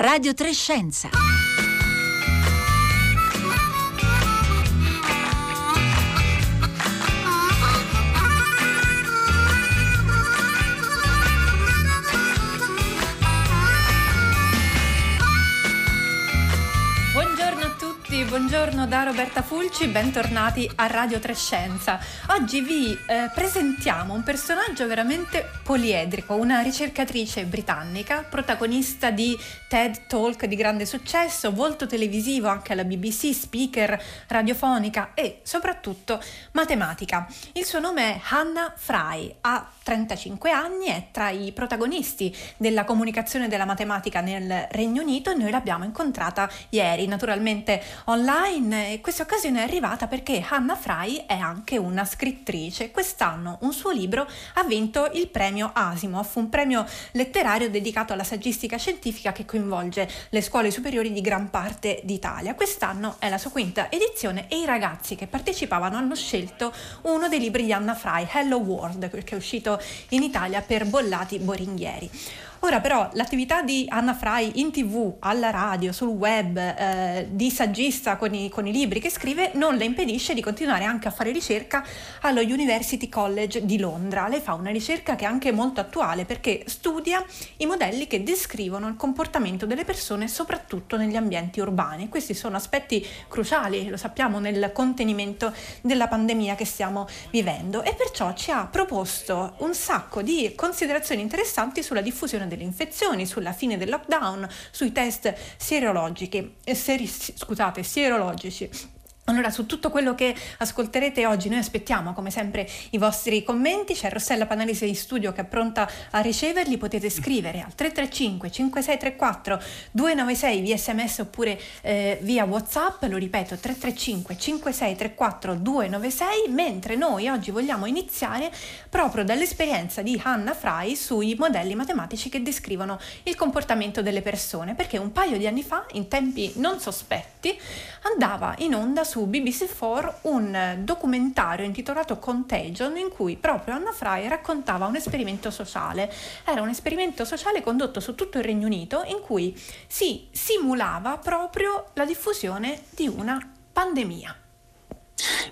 Radio Trescenza. Buongiorno da Roberta Fulci, bentornati a Radio Trescenza. Oggi vi eh, presentiamo un personaggio veramente poliedrico, una ricercatrice britannica, protagonista di TED Talk di grande successo, volto televisivo anche alla BBC, speaker radiofonica e soprattutto matematica. Il suo nome è Hannah Fry, ha 35 anni, è tra i protagonisti della comunicazione della matematica nel Regno Unito e noi l'abbiamo incontrata ieri, naturalmente online e questa occasione è arrivata perché Hannah Fry è anche una scrittrice. Quest'anno un suo libro ha vinto il premio Asimov, un premio letterario dedicato alla saggistica scientifica che coinvolge le scuole superiori di gran parte d'Italia. Quest'anno è la sua quinta edizione e i ragazzi che partecipavano hanno scelto uno dei libri di Anna Fry, Hello World, che è uscito in Italia per Bollati Boringhieri. Ora però l'attività di Anna Fry in tv, alla radio, sul web, eh, di saggista con i, con i, libri che scrive non le impedisce di continuare anche a fare ricerca allo University College di Londra. Lei fa una ricerca che è anche molto attuale perché studia i modelli che descrivono il comportamento delle persone soprattutto negli ambienti urbani. Questi sono aspetti cruciali, lo sappiamo, nel contenimento della pandemia che stiamo vivendo e perciò ci ha proposto un sacco di considerazioni interessanti sulla diffusione delle infezioni, sulla fine del lockdown, sui test serologici, seri, scusate, sierologici allora, su tutto quello che ascolterete oggi, noi aspettiamo come sempre i vostri commenti. C'è Rossella Panalisi in studio che è pronta a riceverli. Potete scrivere al 335 5634 296 via sms oppure eh, via WhatsApp. Lo ripeto, 335 5634 296. Mentre noi oggi vogliamo iniziare proprio dall'esperienza di Hannah Fry sui modelli matematici che descrivono il comportamento delle persone. Perché un paio di anni fa, in tempi non sospetti, andava in onda su BBC4 un documentario intitolato Contagion in cui proprio Anna Fry raccontava un esperimento sociale. Era un esperimento sociale condotto su tutto il Regno Unito in cui si simulava proprio la diffusione di una pandemia.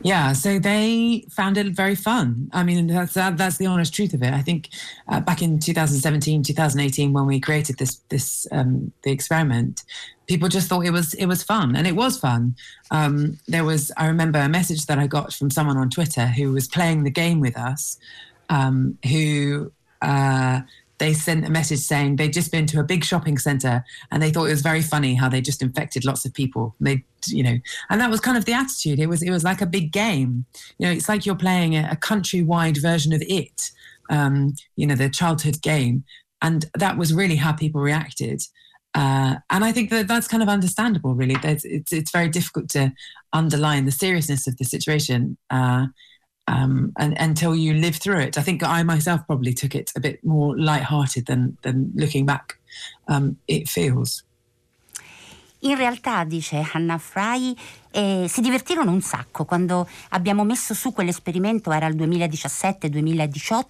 Yeah, so they found it very fun. I mean, that's that's the honest truth of it. I think uh, back in 2017, 2018, when we created this this um, the experiment, people just thought it was it was fun, and it was fun. Um, there was I remember a message that I got from someone on Twitter who was playing the game with us, um, who. Uh, they sent a message saying they'd just been to a big shopping center and they thought it was very funny how they just infected lots of people. They, you know, and that was kind of the attitude. It was it was like a big game. You know, it's like you're playing a, a countrywide version of it. Um, you know, the childhood game, and that was really how people reacted. Uh, and I think that that's kind of understandable, really. There's, it's it's very difficult to underline the seriousness of the situation. Uh, um, and, until you live through it. I think I myself probably took it a bit more light-hearted than, than looking back um, it feels. In realtà, dice Hannah Fry, eh, si divertirono un sacco quando abbiamo messo su quell'esperimento, era il 2017-2018,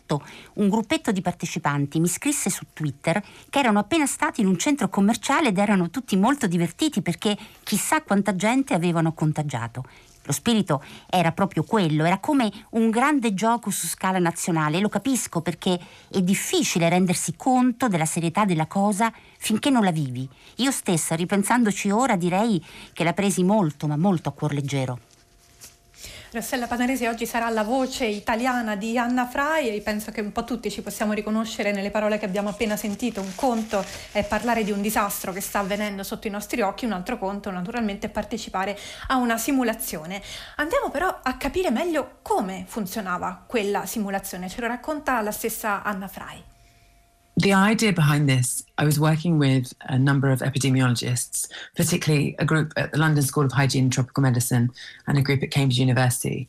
un gruppetto di partecipanti mi scrisse su Twitter che erano appena stati in un centro commerciale ed erano tutti molto divertiti perché chissà quanta gente avevano contagiato. Lo spirito era proprio quello, era come un grande gioco su scala nazionale. Lo capisco perché è difficile rendersi conto della serietà della cosa finché non la vivi. Io stessa, ripensandoci ora, direi che la presi molto, ma molto a cuor leggero. Rossella Panaresi oggi sarà la voce italiana di Anna Fry e penso che un po' tutti ci possiamo riconoscere nelle parole che abbiamo appena sentito. Un conto è parlare di un disastro che sta avvenendo sotto i nostri occhi, un altro conto naturalmente è partecipare a una simulazione. Andiamo però a capire meglio come funzionava quella simulazione, ce lo racconta la stessa Anna Fry. The idea behind this, I was working with a number of epidemiologists, particularly a group at the London School of Hygiene and Tropical Medicine and a group at Cambridge University.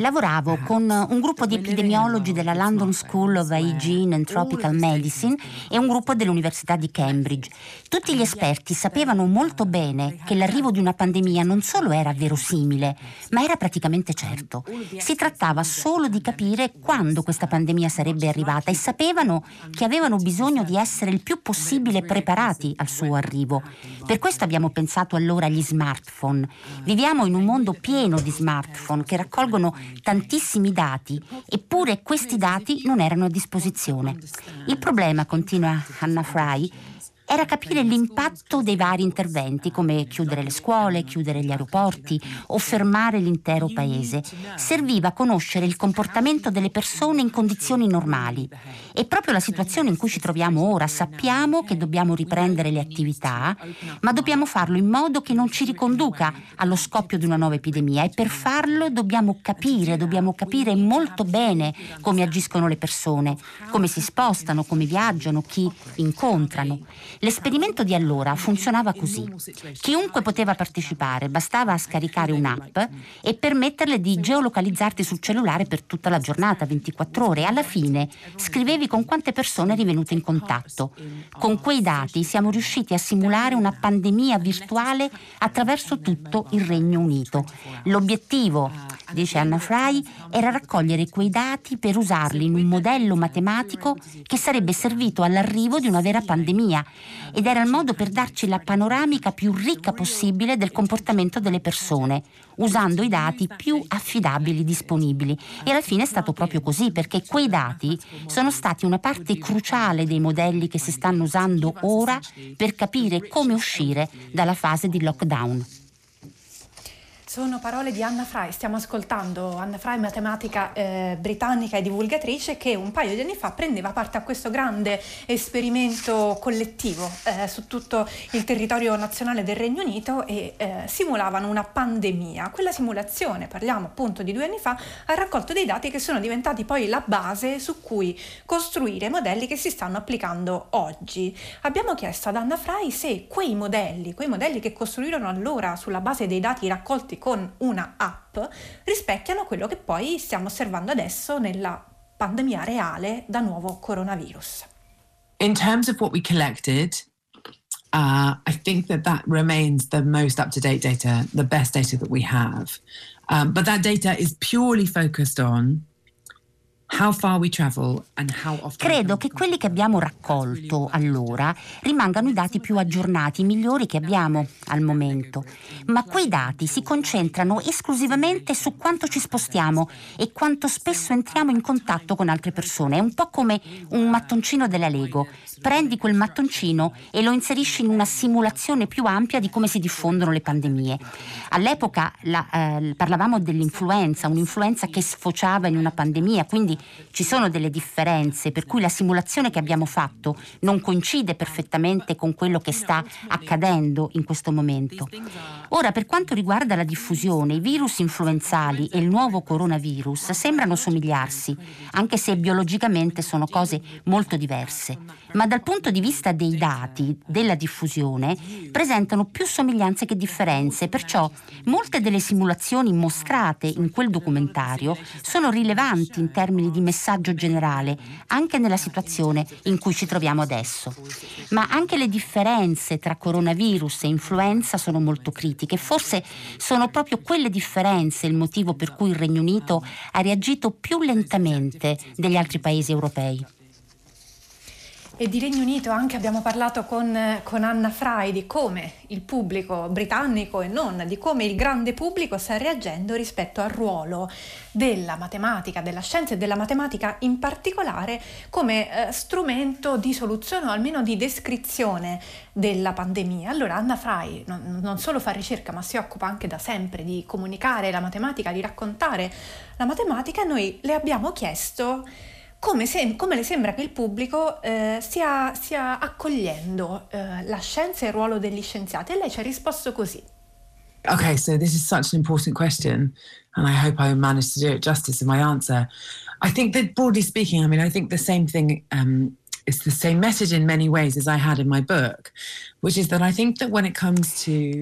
Lavoravo con un gruppo di epidemiologi della London School of Hygiene and Tropical Medicine e un gruppo dell'Università di Cambridge. Tutti gli esperti sapevano molto bene che l'arrivo di una pandemia non solo era verosimile, ma era praticamente certo. Si trattava solo di capire quando questa pandemia sarebbe arrivata e sapevano che avevano bisogno di essere il più possibile preparati al suo arrivo. Per questo abbiamo pensato allora agli smartphone. Viviamo in un mondo pieno di smartphone che raccolgono tantissimi dati, eppure questi dati non erano a disposizione. Il problema, continua Hannah Fry, era capire l'impatto dei vari interventi, come chiudere le scuole, chiudere gli aeroporti o fermare l'intero paese. Serviva conoscere il comportamento delle persone in condizioni normali. E proprio la situazione in cui ci troviamo ora, sappiamo che dobbiamo riprendere le attività, ma dobbiamo farlo in modo che non ci riconduca allo scoppio di una nuova epidemia e per farlo dobbiamo capire, dobbiamo capire molto bene come agiscono le persone, come si spostano, come viaggiano, chi incontrano. L'esperimento di allora funzionava così. Chiunque poteva partecipare, bastava scaricare un'app e permetterle di geolocalizzarti sul cellulare per tutta la giornata, 24 ore. Alla fine scrivevi con quante persone eri venuto in contatto. Con quei dati siamo riusciti a simulare una pandemia virtuale attraverso tutto il Regno Unito. L'obiettivo, dice Anna Fry, era raccogliere quei dati per usarli in un modello matematico che sarebbe servito all'arrivo di una vera pandemia ed era il modo per darci la panoramica più ricca possibile del comportamento delle persone, usando i dati più affidabili disponibili. E alla fine è stato proprio così, perché quei dati sono stati una parte cruciale dei modelli che si stanno usando ora per capire come uscire dalla fase di lockdown. Sono parole di Anna Fry, stiamo ascoltando Anna Fry, matematica eh, britannica e divulgatrice, che un paio di anni fa prendeva parte a questo grande esperimento collettivo eh, su tutto il territorio nazionale del Regno Unito e eh, simulavano una pandemia. Quella simulazione, parliamo appunto di due anni fa, ha raccolto dei dati che sono diventati poi la base su cui costruire modelli che si stanno applicando oggi. Abbiamo chiesto ad Anna Fry se quei modelli, quei modelli che costruirono allora sulla base dei dati raccolti con una app rispecchiano quello che poi stiamo osservando adesso nella pandemia reale da nuovo coronavirus. In terms of what we collected, uh, I think that that remains the most up-to-date data, the best data that we have. Um, but that data is purely focused on Credo che quelli che abbiamo raccolto allora rimangano i dati più aggiornati, i migliori che abbiamo al momento, ma quei dati si concentrano esclusivamente su quanto ci spostiamo e quanto spesso entriamo in contatto con altre persone. È un po' come un mattoncino della Lego. Prendi quel mattoncino e lo inserisci in una simulazione più ampia di come si diffondono le pandemie. All'epoca la, eh, parlavamo dell'influenza, un'influenza che sfociava in una pandemia, quindi ci sono delle differenze per cui la simulazione che abbiamo fatto non coincide perfettamente con quello che sta accadendo in questo momento. Ora, per quanto riguarda la diffusione, i virus influenzali e il nuovo coronavirus sembrano somigliarsi, anche se biologicamente sono cose molto diverse. Ma dal punto di vista dei dati della diffusione presentano più somiglianze che differenze, perciò molte delle simulazioni mostrate in quel documentario sono rilevanti in termini di messaggio generale, anche nella situazione in cui ci troviamo adesso. Ma anche le differenze tra coronavirus e influenza sono molto critiche. Forse sono proprio quelle differenze il motivo per cui il Regno Unito ha reagito più lentamente degli altri paesi europei. E di Regno Unito anche abbiamo parlato con, con, Anna Fry di come il pubblico britannico e non, di come il grande pubblico sta reagendo rispetto al ruolo della matematica, della scienza e della matematica in particolare come eh, strumento di soluzione o almeno di descrizione della pandemia. Allora Anna Fry non, non solo fa ricerca ma si occupa anche da sempre di comunicare la matematica, di raccontare la matematica noi le abbiamo chiesto come, se, come, le sembra che il pubblico eh, stia, stia, accogliendo eh, la scienza e il ruolo degli scienziati? E lei ci ha risposto così. Okay, so this is such an important question, and I hope I managed to do it justice in my answer. I think that broadly speaking, I mean, I think the same thing um, it's the same message in many ways as I had in my book,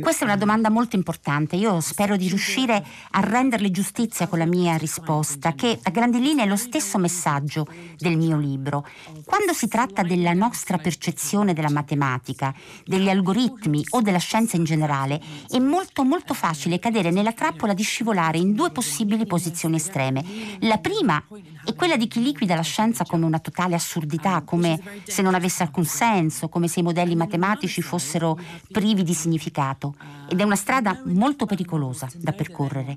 Questa è una domanda molto importante. Io spero di riuscire a renderle giustizia con la mia risposta, che a grandi linee è lo stesso messaggio del mio libro. Quando si tratta della nostra percezione della matematica, degli algoritmi o della scienza in generale, è molto molto facile cadere nella trappola di scivolare in due possibili posizioni estreme. La prima è quella di chi liquida la scienza come una totale assurdità, come se non avesse alcun senso, come se i modelli matematici fossero privi di significato. Ed è una strada molto pericolosa da percorrere.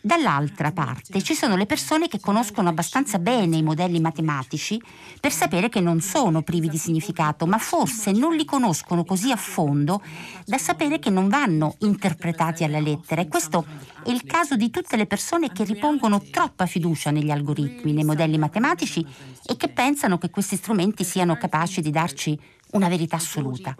Dall'altra parte ci sono le persone che conoscono abbastanza bene i modelli matematici per sapere che non sono privi di significato, ma forse non li conoscono così a fondo da sapere che non vanno interpretati alla lettera. E questo è il caso di tutte le persone che ripongono troppa fiducia negli algoritmi, nei modelli matematici e che pensano che questi strumenti siano capaci di darci una verità assoluta.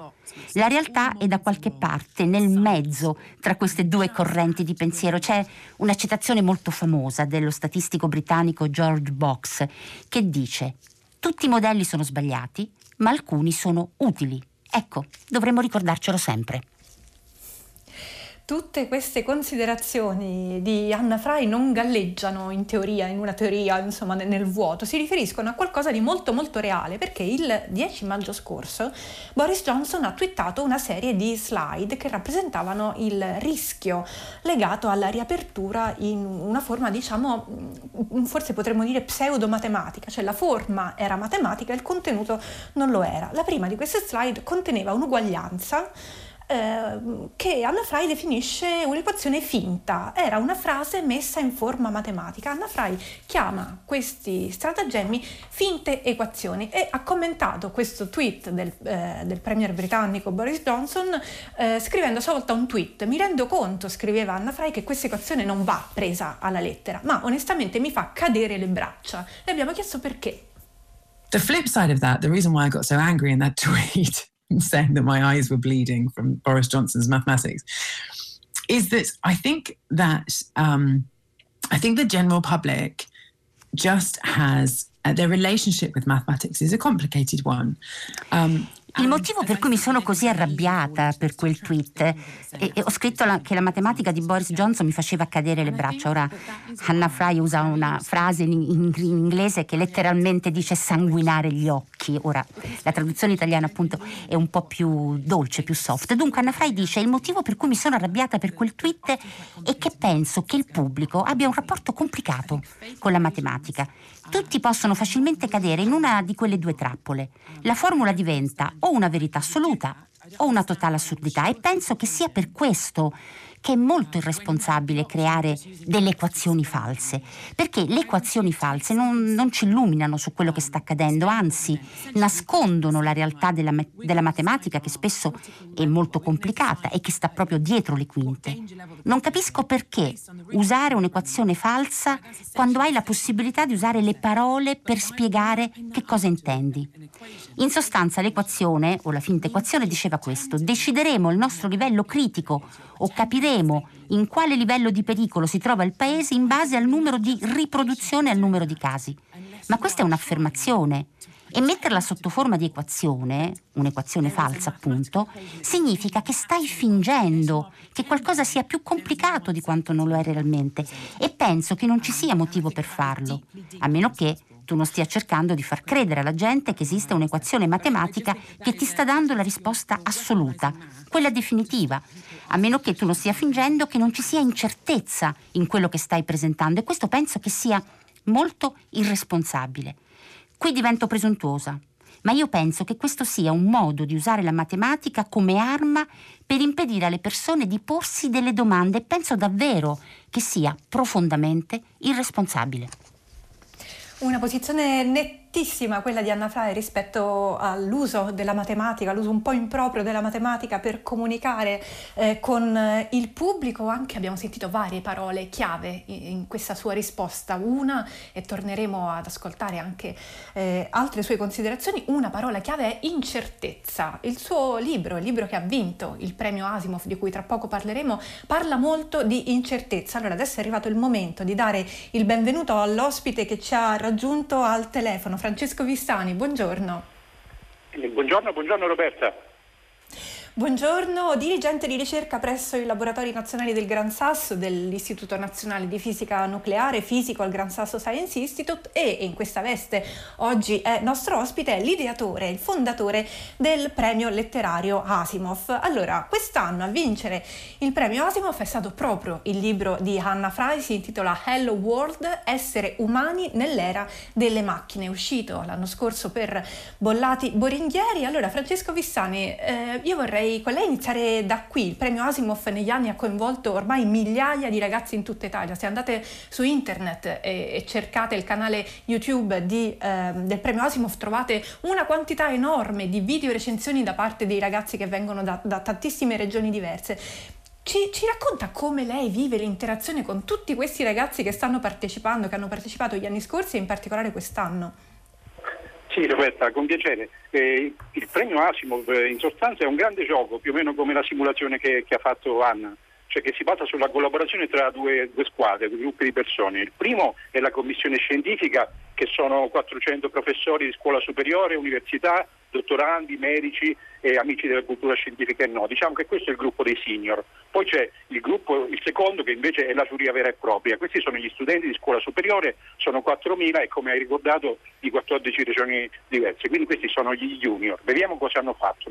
La realtà è da qualche parte, nel mezzo tra queste due correnti di pensiero. C'è una citazione molto famosa dello statistico britannico George Box che dice tutti i modelli sono sbagliati, ma alcuni sono utili. Ecco, dovremmo ricordarcelo sempre tutte queste considerazioni di Anna Fry non galleggiano in teoria, in una teoria, insomma, nel vuoto, si riferiscono a qualcosa di molto molto reale, perché il 10 maggio scorso Boris Johnson ha twittato una serie di slide che rappresentavano il rischio legato alla riapertura in una forma, diciamo, mm, forse potremmo dire pseudo-matematica, cioè la forma era matematica e il contenuto non lo era. La prima di queste slide conteneva un'uguaglianza Ehm, che Anna Fry definisce un'equazione finta, era una frase messa in forma matematica. Anna Fry chiama questi stratagemmi finte equazioni e ha commentato questo tweet del, eh, del premier britannico Boris Johnson eh, scrivendo a sua volta un tweet. Mi rendo conto, scriveva Anna Fry, che questa equazione non va presa alla lettera, ma onestamente mi fa cadere le braccia. Le abbiamo chiesto perché. The flip side of that, the reason why I got so angry in that tweet saying that my eyes were bleeding from Boris Johnson's mathematics, is that I think that um, I think the general public just has uh, their relationship with mathematics is a complicated one. Um, Il motivo per cui mi sono così arrabbiata per quel tweet, e, e ho scritto la, che la matematica di Boris Johnson mi faceva cadere le braccia. Ora Hannah Fry usa una frase in, in, in, inglese che letteralmente dice sanguinare gli occhi. Ora la traduzione italiana appunto è un po' più dolce, più soft. Dunque Hannah Fry dice il motivo per cui mi sono arrabbiata per quel tweet è che penso che il pubblico abbia un rapporto complicato con la matematica. Tutti possono facilmente cadere in una di quelle due trappole. La formula diventa o una verità assoluta o una totale assurdità e penso che sia per questo che è molto irresponsabile creare delle equazioni false, perché le equazioni false non, non ci illuminano su quello che sta accadendo, anzi nascondono la realtà della, della matematica che spesso è molto complicata e che sta proprio dietro le quinte. Non capisco perché usare un'equazione falsa quando hai la possibilità di usare le parole per spiegare che cosa intendi. In sostanza l'equazione, o la finta equazione, diceva questo, decideremo il nostro livello critico o capiremo in quale livello di pericolo si trova il paese in base al numero di riproduzione e al numero di casi. Ma questa è un'affermazione. E metterla sotto forma di equazione, un'equazione falsa appunto, significa che stai fingendo che qualcosa sia più complicato di quanto non lo è realmente e penso che non ci sia motivo per farlo, a meno che tu non stia cercando di far credere alla gente che esiste un'equazione matematica che ti sta dando la risposta assoluta, quella definitiva, a meno che tu non stia fingendo che non ci sia incertezza in quello che stai presentando e questo penso che sia molto irresponsabile. Qui divento presuntuosa, ma io penso che questo sia un modo di usare la matematica come arma per impedire alle persone di porsi delle domande e penso davvero che sia profondamente irresponsabile. Una posizione netta nettissima quella di Anna Frai rispetto all'uso della matematica, l'uso un po' improprio della matematica per comunicare eh, con eh, il pubblico. Anche abbiamo sentito varie parole chiave in, in, questa sua risposta. Una, e torneremo ad ascoltare anche eh, altre sue considerazioni, una parola chiave è incertezza. Il suo libro, il libro che ha vinto il premio Asimov, di cui tra poco parleremo, parla molto di incertezza. Allora adesso è arrivato il momento di dare il benvenuto all'ospite che ci ha raggiunto al telefono. Francesco Vissani, buongiorno. Buongiorno, buongiorno Roberta. Buongiorno, dirigente di ricerca presso i laboratori nazionali del Gran Sasso dell'Istituto Nazionale di Fisica Nucleare Fisico al Gran Sasso Science Institute e in questa veste oggi è nostro ospite l'ideatore, il fondatore del premio letterario Asimov. Allora, quest'anno a vincere il premio Asimov è stato proprio il libro di Hannah Fry, si intitola Hello World, Essere umani nell'era delle macchine, uscito l'anno scorso per Bollati Boringhieri. Allora, Francesco Vissani, eh, io vorrei vorrei con lei iniziare da qui. Il premio Asimov negli anni ha coinvolto ormai migliaia di ragazzi in tutta Italia. Se andate su internet e, e cercate il canale YouTube di, eh, del premio Asimov trovate una quantità enorme di video recensioni da parte dei ragazzi che vengono da, da tantissime regioni diverse. Ci, ci, racconta come lei vive l'interazione con tutti questi ragazzi che stanno partecipando, che hanno partecipato gli anni scorsi e in particolare quest'anno? Sì, Roberta, con piacere. Eh, il premio Asimov eh, in sostanza è un grande gioco, più o meno come la simulazione che, che ha fatto Anna, cioè che si basa sulla collaborazione tra due, due squadre, due gruppi di persone. Il primo è la commissione scientifica, che sono 400 professori di scuola superiore, università, dottorandi, medici e amici della cultura scientifica e no. Diciamo che questo è il gruppo dei senior. Poi c'è il, gruppo, il secondo che invece è la giuria vera e propria. Questi sono gli studenti di scuola superiore, sono 4.000 e come hai ricordato di 14 regioni diverse. Quindi questi sono gli junior. Vediamo cosa hanno fatto.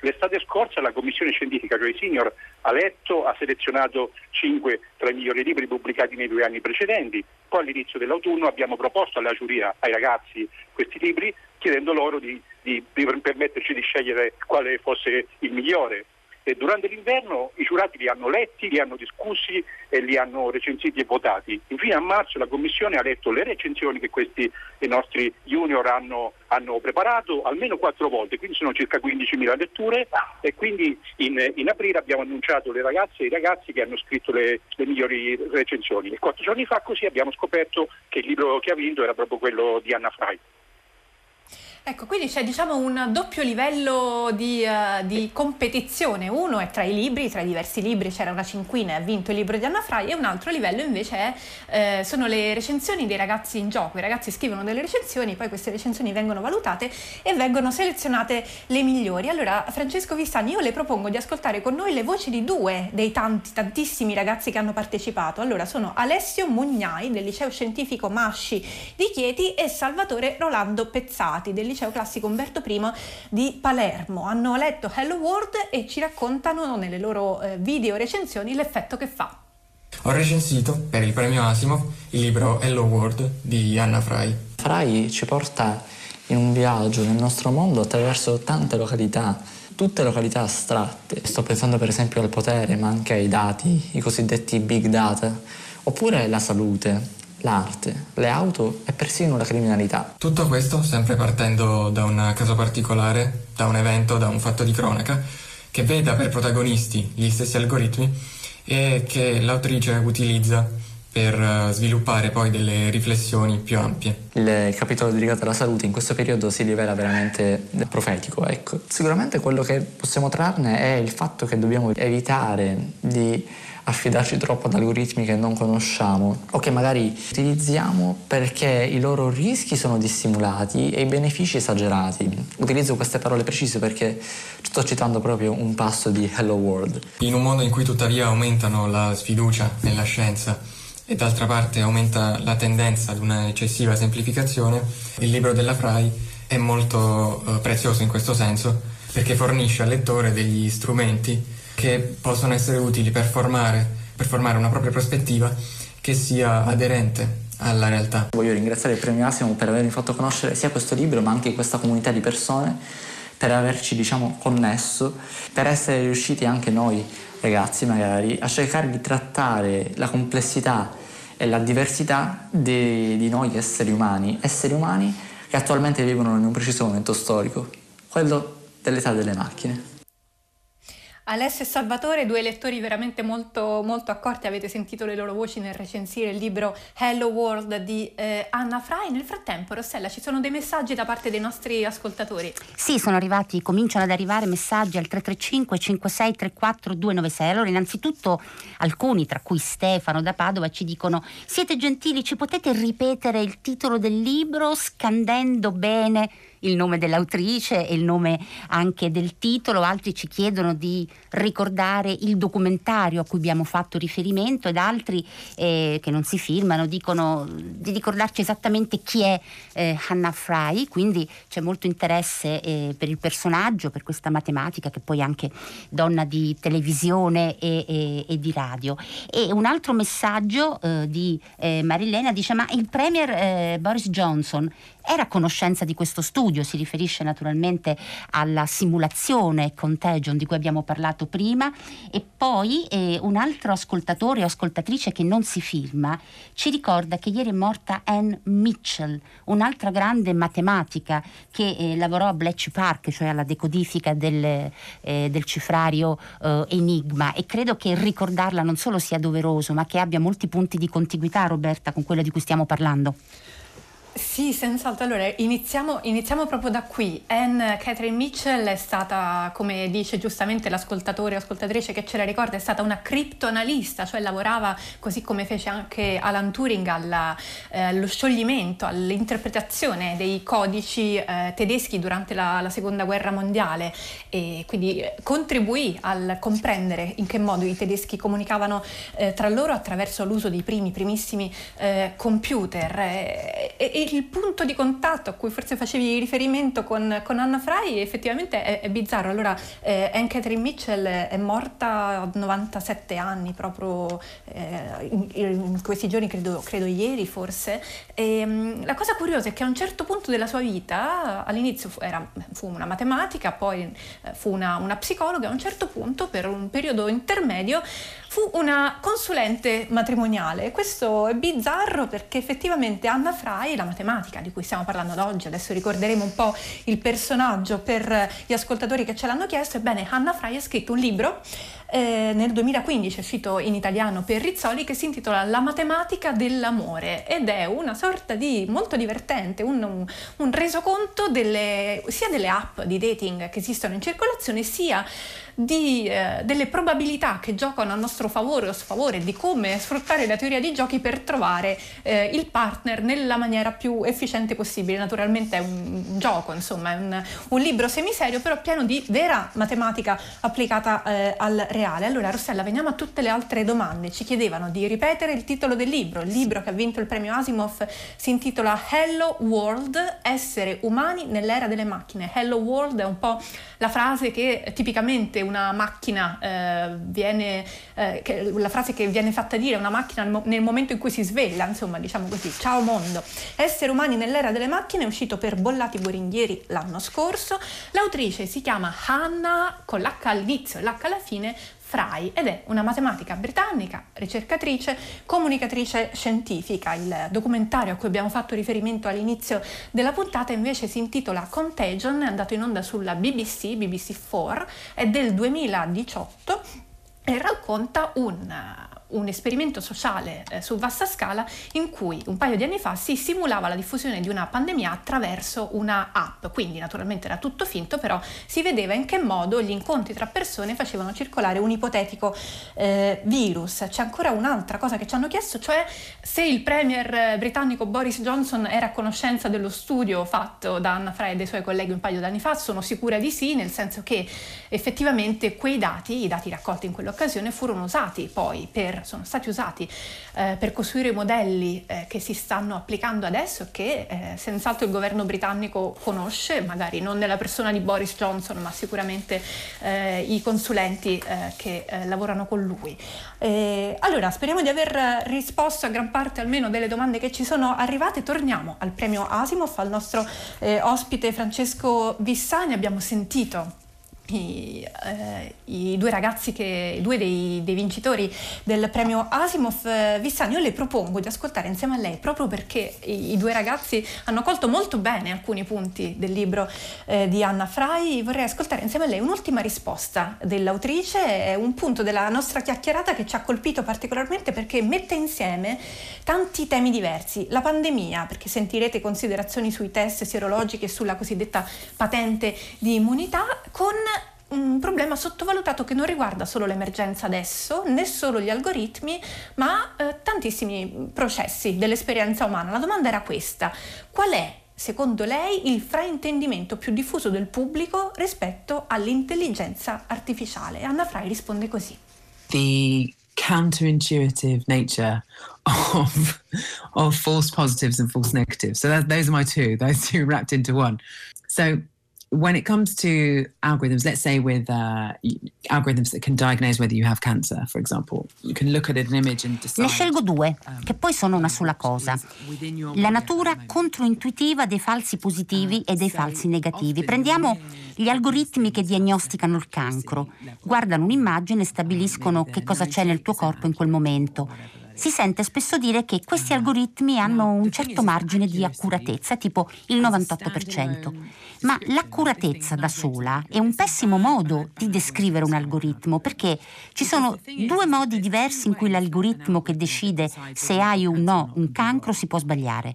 L'estate scorsa la commissione scientifica, cioè i senior, ha letto, ha selezionato 5 tra i migliori libri pubblicati nei due anni precedenti. Poi all'inizio dell'autunno abbiamo proposto alla giuria, ai ragazzi, questi libri chiedendo loro di, di, di permetterci di scegliere quale fosse il migliore. E durante l'inverno i giurati li hanno letti, li hanno discussi e li hanno recensiti e votati. Infine a marzo la Commissione ha letto le recensioni che questi nostri junior hanno, hanno preparato almeno quattro volte, quindi sono circa 15.000 letture e quindi in, in, aprile abbiamo annunciato le ragazze e i ragazzi che hanno scritto le, le migliori recensioni. E quattro giorni fa così abbiamo scoperto che il libro che ha vinto era proprio quello di Anna Fry. Ecco, quindi c'è diciamo un doppio livello di, uh, di, competizione. Uno è tra i libri, tra i diversi libri, c'era una cinquina e ha vinto il libro di Anna Frai, e un altro livello invece è, eh, sono le recensioni dei ragazzi in gioco. I ragazzi scrivono delle recensioni, poi queste recensioni vengono valutate e vengono selezionate le migliori. Allora, Francesco Vistani, io le propongo di ascoltare con noi le voci di due dei tanti, tantissimi ragazzi che hanno partecipato. Allora, sono Alessio Mugnai del Liceo Scientifico Masci di Chieti e Salvatore Rolando Pezzati del liceo classico Umberto I di Palermo. Hanno letto Hello World e ci raccontano nelle loro eh, video recensioni l'effetto che fa. Ho recensito per il premio Asimov il libro Hello World di Anna Fry. Fry ci porta in un viaggio nel nostro mondo attraverso tante località, tutte località astratte. Sto pensando per esempio al potere, ma anche ai dati, i cosiddetti big data, oppure la salute, l'arte, le auto e persino la criminalità. Tutto questo sempre partendo da un caso particolare, da un evento, da un fatto di cronaca, che veda per protagonisti gli stessi algoritmi e che l'autrice utilizza per eh, sviluppare poi delle riflessioni più ampie. Il capitolo dedicato alla salute in questo periodo si rivela veramente profetico. Ecco. Sicuramente quello che possiamo trarne è il fatto che dobbiamo evitare di affidarci troppo ad algoritmi che non conosciamo o che magari utilizziamo perché i loro rischi sono dissimulati e i benefici esagerati. Utilizzo queste parole precise perché sto citando proprio un passo di Hello World. In un mondo in cui tuttavia aumentano la sfiducia nella scienza e d'altra parte aumenta la tendenza ad una eccessiva semplificazione, il libro della Fry è molto eh, prezioso in questo senso perché fornisce al lettore degli strumenti che possono essere utili per formare, per formare una propria prospettiva che sia aderente alla realtà. Voglio ringraziare il Premio Asimo per avermi fatto conoscere sia questo libro ma anche questa comunità di persone, per averci diciamo connesso, per essere riusciti anche noi ragazzi magari a cercare di trattare la complessità e la diversità di, di noi esseri umani, esseri umani che attualmente vivono in un preciso momento storico, quello dell'età delle macchine. Alessio e Salvatore, due lettori veramente molto, molto accorti, avete sentito le loro voci nel recensire il libro Hello World di eh, Anna Frai. Nel frattempo, Rossella, ci sono dei messaggi da parte dei nostri ascoltatori? Sì, sono arrivati, cominciano ad arrivare messaggi al 335 5634 296. Allora, innanzitutto alcuni, tra cui Stefano da Padova, ci dicono siete gentili, ci potete ripetere il titolo del libro scandendo bene il nome dell'autrice e il nome anche del titolo, altri ci chiedono di ricordare il documentario a cui abbiamo fatto riferimento ed altri eh, che non si filmano dicono di ricordarci esattamente chi è eh, Hannah Fry, quindi c'è molto interesse eh, per il personaggio, per questa matematica che poi è anche donna di televisione e, e, e di radio. E un altro messaggio eh, di eh, Marilena dice ma il premier eh, Boris Johnson era a conoscenza di questo studio, si riferisce naturalmente alla simulazione Contagion di cui abbiamo parlato prima e poi eh, un altro ascoltatore o ascoltatrice che non si filma ci ricorda che ieri è morta Anne Mitchell, un'altra grande matematica che eh, lavorò a Bletchley Park, cioè alla decodifica del, eh, del cifrario eh, Enigma e credo che ricordarla non solo sia doveroso ma che abbia molti punti di contiguità Roberta con quello di cui stiamo parlando. Sì, senz'altro. Allora, iniziamo, iniziamo, proprio da qui. Anne Catherine Mitchell è stata, come dice giustamente l'ascoltatore o ascoltatrice che ce la ricorda, è stata una criptoanalista, cioè lavorava così come fece anche Alan Turing alla, eh, allo scioglimento, all'interpretazione dei codici eh, tedeschi durante la, la, seconda guerra mondiale e quindi eh, contribuì al comprendere in che modo i tedeschi comunicavano eh, tra loro attraverso l'uso dei primi, primissimi eh, computer. E, e, il punto di contatto a cui forse facevi riferimento con, con Anna Fry effettivamente è, è bizzarro. Allora, eh, Anne Catherine Mitchell è morta a 97 anni, proprio eh, in, in, questi giorni, credo, credo ieri forse. E, um, la cosa curiosa è che a un certo punto della sua vita, all'inizio fu, era, fu una matematica, poi eh, fu una, una psicologa, a un certo punto, per un periodo intermedio, fu una consulente matrimoniale. Questo è bizzarro perché effettivamente Anna Fry, la matematica di cui stiamo parlando oggi, adesso ricorderemo un po' il personaggio per gli ascoltatori che ce l'hanno chiesto, ebbene Anna Fry ha scritto un libro eh, nel 2015 è uscito in italiano per Rizzoli che si intitola La matematica dell'amore ed è una sorta di molto divertente, un, un, resoconto delle, sia delle app di dating che esistono in circolazione sia di, eh, delle probabilità che giocano a nostro favore o sfavore di come sfruttare la teoria dei giochi per trovare eh, il partner nella maniera più efficiente possibile. Naturalmente è un, gioco, insomma, è un, un, libro semiserio, però pieno di vera matematica applicata eh, al reale. Allora, Rossella, veniamo a tutte le altre domande. Ci chiedevano di ripetere il titolo del libro. Il libro che ha vinto il premio Asimov si intitola Hello World, essere umani nell'era delle macchine. Hello World è un po' la frase che tipicamente una macchina eh, viene, eh, che, la frase che viene fatta dire una macchina nel, nel, momento in cui si sveglia, insomma, diciamo così, ciao mondo. Essere umani nell'era delle macchine è uscito per Bollati Boringhieri l'anno scorso. L'autrice si chiama Hannah con l'H all'inizio e l'H alla fine Fry ed è una matematica britannica, ricercatrice, comunicatrice scientifica. Il documentario a cui abbiamo fatto riferimento all'inizio della puntata invece si intitola Contagion, è andato in onda sulla BBC, BBC 4, è del 2018 e racconta un un esperimento sociale eh, su vasta scala in cui un paio di anni fa si simulava la diffusione di una pandemia attraverso una app, quindi naturalmente era tutto finto, però si vedeva in che modo gli incontri tra persone facevano circolare un ipotetico eh, virus. C'è ancora un'altra cosa che ci hanno chiesto, cioè se il premier britannico Boris Johnson era a conoscenza dello studio fatto da Anna Frey e dei suoi colleghi un paio di anni fa, sono sicura di sì, nel senso che effettivamente quei dati, i dati raccolti in quell'occasione, furono usati poi per sono stati usati eh, per costruire i modelli eh, che si stanno applicando adesso e che eh, senz'altro il governo britannico conosce, magari non nella persona di Boris Johnson, ma sicuramente eh, i consulenti eh, che eh, lavorano con lui. allora, speriamo di aver risposto a gran parte almeno delle domande che ci sono arrivate. Torniamo al premio Asimov, al nostro ospite Francesco Vissani. Abbiamo sentito i, eh, i, due ragazzi, che, due dei, dei, vincitori del premio Asimov, eh, Vissani, io le propongo di ascoltare insieme a lei proprio perché i, i due ragazzi hanno colto molto bene alcuni punti del libro eh, di Anna Frai. Vorrei ascoltare insieme a lei un'ultima risposta dell'autrice, è un punto della nostra chiacchierata che ci ha colpito particolarmente perché mette insieme tanti temi diversi. La pandemia, perché sentirete considerazioni sui test sierologici e sulla cosiddetta patente di immunità, con un problema sottovalutato che non riguarda solo l'emergenza adesso, né solo gli algoritmi, ma eh, tantissimi processi dell'esperienza umana. La domanda era questa: qual è secondo lei il fraintendimento più diffuso del pubblico rispetto all'intelligenza artificiale? Anna Frai risponde così. The counterintuitive nature of of false positives and false negatives. So that, those are my two, those two wrapped into one. So when it comes to algorithms, let's say with uh, algorithms that can diagnose whether you have cancer, for example, you can look at an image and decide. Ne scelgo due, um, che poi sono una sola cosa. La natura controintuitiva dei falsi positivi uh, e dei falsi negativi. Prendiamo gli algoritmi che diagnosticano il cancro. Guardano un'immagine e stabiliscono che cosa c'è nel tuo corpo in quel momento si sente spesso dire che questi algoritmi hanno un certo margine di accuratezza, tipo il 98%. Ma l'accuratezza da sola è un pessimo modo di descrivere un algoritmo, perché ci sono due modi diversi in cui l'algoritmo che decide se hai o no un cancro si può sbagliare.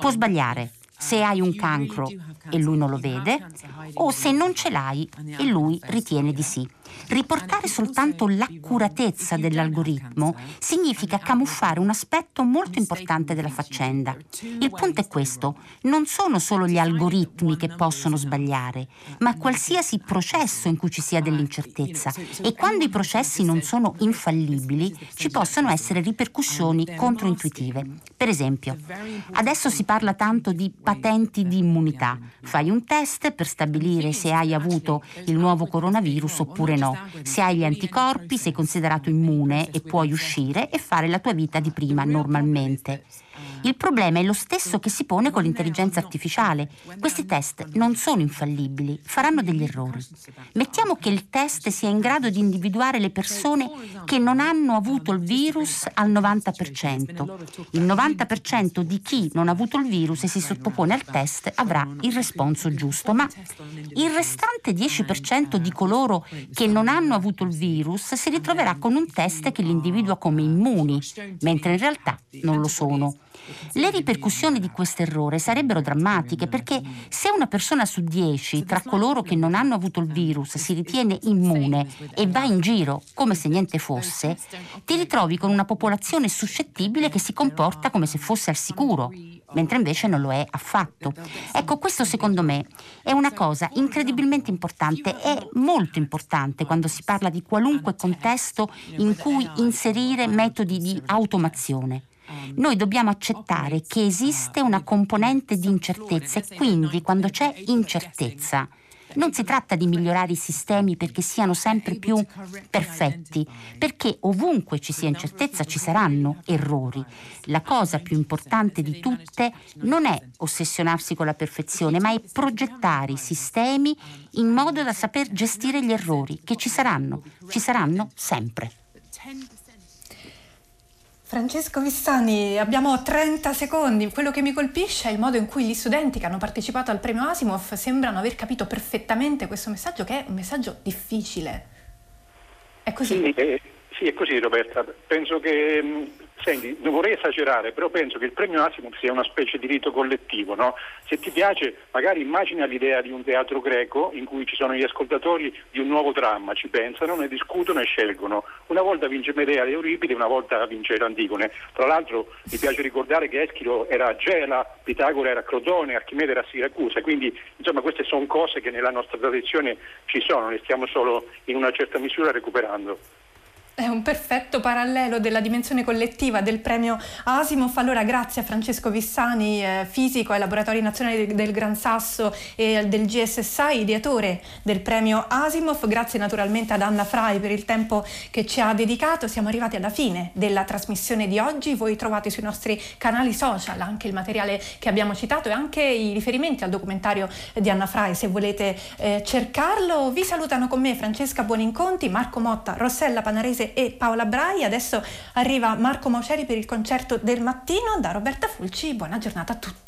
Può sbagliare se hai un cancro e lui non lo vede, o se non ce l'hai e lui ritiene di sì. Riportare soltanto l'accuratezza dell'algoritmo significa camuffare un aspetto molto importante della faccenda. Il punto è questo, non sono solo gli algoritmi che possono sbagliare, ma qualsiasi processo in cui ci sia dell'incertezza e quando i processi non sono infallibili ci possono essere ripercussioni controintuitive. Per esempio, adesso si parla tanto di patenti di immunità. Fai un test per stabilire se hai avuto il nuovo coronavirus oppure no. Se hai gli anticorpi sei considerato immune e puoi uscire e fare la tua vita di prima normalmente. Il problema è lo stesso che si pone con l'intelligenza artificiale. Questi test non sono infallibili, faranno degli errori. Mettiamo che il test sia in grado di individuare le persone che non hanno avuto il virus al 90%. Il 90% di chi non ha avuto il virus e si sottopone al test avrà il responso giusto, ma il restante 10% di coloro che non hanno avuto il virus si ritroverà con un test che li individua come immuni, mentre in realtà non lo sono. Le ripercussioni di questo errore sarebbero drammatiche perché se una persona su dieci tra coloro che non hanno avuto il virus si ritiene immune e va in giro come se niente fosse, ti ritrovi con una popolazione suscettibile che si comporta come se fosse al sicuro mentre invece non lo è affatto. Ecco, questo secondo me è una cosa incredibilmente importante, è molto importante quando si parla di qualunque contesto in cui inserire metodi di automazione. Noi dobbiamo accettare che esiste una componente di incertezza e quindi quando c'è incertezza non si tratta di migliorare i sistemi perché siano sempre più perfetti, perché ovunque ci sia incertezza ci saranno errori. La cosa più importante di tutte non è ossessionarsi con la perfezione, ma è progettare i sistemi in modo da saper gestire gli errori, che ci saranno, ci saranno sempre. Francesco Vissani, abbiamo 30 secondi. Quello che mi colpisce è il modo in cui gli studenti che hanno partecipato al premio Asimov sembrano aver capito perfettamente questo messaggio, che è un messaggio difficile. È così? Sì, eh, sì è così Roberta. Penso che mm, Senti, non vorrei esagerare, però penso che il premio Asimov sia una specie di rito collettivo. No? Se ti piace, magari immagina l'idea di un teatro greco in cui ci sono gli ascoltatori di un nuovo dramma, ci pensano, ne discutono e scelgono. Una volta vince Medea di Euripide, una volta vince l'Antigone. Tra l'altro mi piace ricordare che Eschilo era a Gela, Pitagora era a Crotone, Archimede era a Siracusa, quindi insomma queste sono cose che nella nostra tradizione ci sono, le stiamo solo in una certa misura recuperando. È un perfetto parallelo della dimensione collettiva del premio Asimov. Allora grazie a Francesco Vissani, eh, fisico ai laboratori nazionali del Gran Sasso e del GSSI, ideatore del premio Asimov. Grazie naturalmente ad Anna Frai per il tempo che ci ha dedicato. Siamo arrivati alla fine della trasmissione di oggi. Voi trovate sui nostri canali social anche il materiale che abbiamo citato e anche i riferimenti al documentario di Anna Frai se volete eh, cercarlo. Vi salutano con me Francesca Buoninconti, Marco Motta, Rossella Panarese e Paola Brai. Adesso arriva Marco Mauceri per il concerto del mattino. Da Roberta Fulci, buona giornata a tutti.